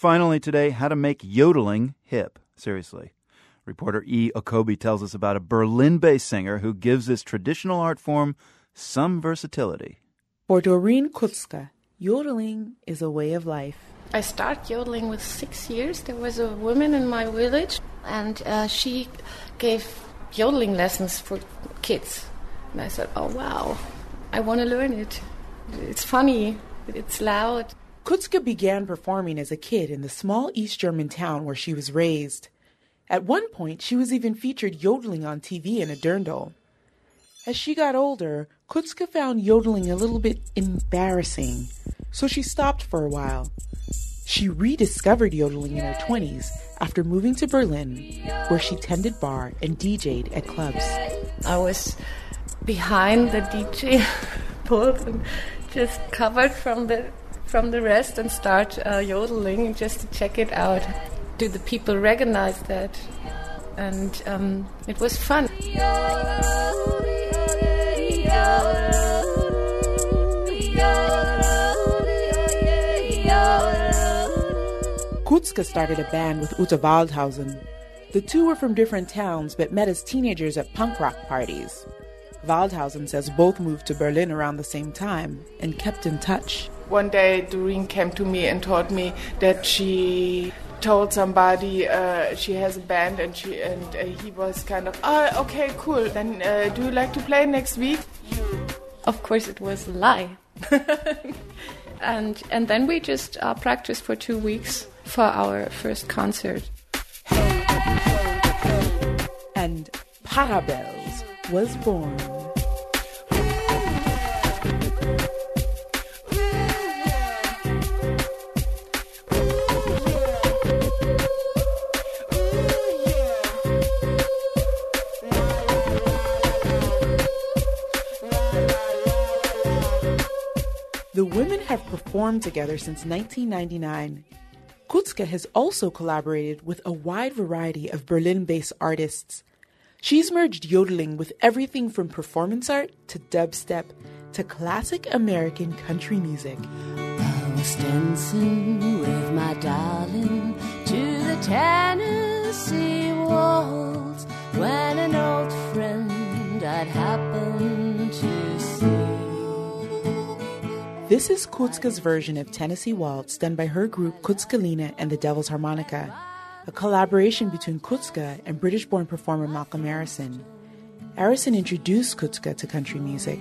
Finally, today, how to make yodeling hip. Seriously. Reporter E. Okobi tells us about a Berlin based singer who gives this traditional art form some versatility. For Doreen Kutzke, yodeling is a way of life. I started yodeling with six years. There was a woman in my village, and uh, she gave yodeling lessons for kids. And I said, Oh, wow, I want to learn it. It's funny, it's loud. Kutzke began performing as a kid in the small East German town where she was raised. At one point, she was even featured yodeling on TV in a dirndl. As she got older, Kutzke found yodeling a little bit embarrassing, so she stopped for a while. She rediscovered yodeling in her 20s after moving to Berlin, where she tended bar and DJ'd at clubs. I was behind the DJ booth and just covered from the from the rest and start uh, yodeling just to check it out. Do the people recognize that? And um, it was fun. Kutzke started a band with Uta Waldhausen. The two were from different towns but met as teenagers at punk rock parties. Waldhausen says both moved to Berlin around the same time and kept in touch. One day, Doreen came to me and told me that she told somebody uh, she has a band and she and uh, he was kind of oh okay cool. Then uh, do you like to play next week? Of course it was a lie. And and then we just uh, practiced for two weeks for our first concert. And parabels was born The women have performed together since 1999. Kutzke has also collaborated with a wide variety of Berlin based artists. She's merged yodeling with everything from performance art to dubstep to classic American country music. I was dancing with my darling to the Tennessee waltz when an old friend I'd happened to. This is Kutzke's version of Tennessee Waltz done by her group Kutzkalina and the Devil's Harmonica, a collaboration between Kutzke and British born performer Malcolm Arison. Arison introduced Kutzke to country music.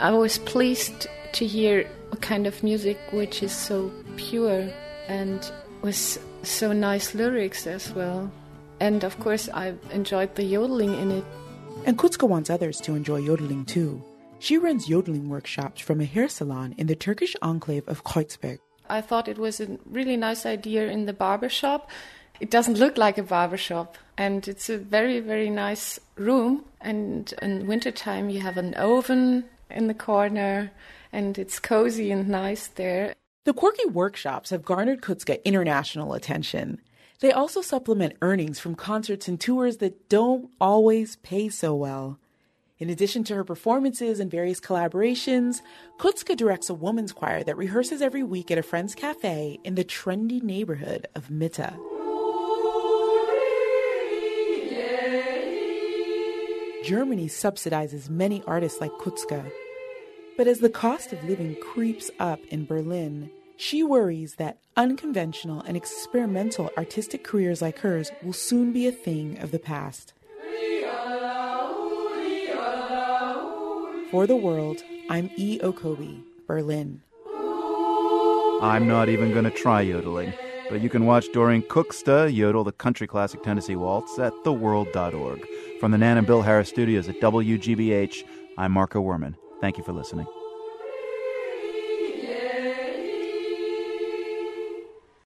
I was pleased to hear a kind of music which is so pure and with so nice lyrics as well. And of course, I enjoyed the yodeling in it. And Kutzke wants others to enjoy yodeling too. She runs yodeling workshops from a hair salon in the Turkish enclave of Kreuzberg. I thought it was a really nice idea in the barber shop. It doesn't look like a barber shop, and it's a very, very nice room. And in wintertime, you have an oven in the corner, and it's cozy and nice there. The quirky workshops have garnered Kutzke international attention. They also supplement earnings from concerts and tours that don't always pay so well. In addition to her performances and various collaborations, Kutzke directs a woman's choir that rehearses every week at a friend's cafe in the trendy neighborhood of Mitte. Germany subsidizes many artists like Kutzke. But as the cost of living creeps up in Berlin, she worries that unconventional and experimental artistic careers like hers will soon be a thing of the past. For the world, I'm E. Okobi, Berlin. I'm not even going to try yodeling, but you can watch Doreen Kutzke yodel the country classic Tennessee Waltz at theworld.org. From the Nan and Bill Harris studios at WGBH, I'm Marco Werman. Thank you for listening.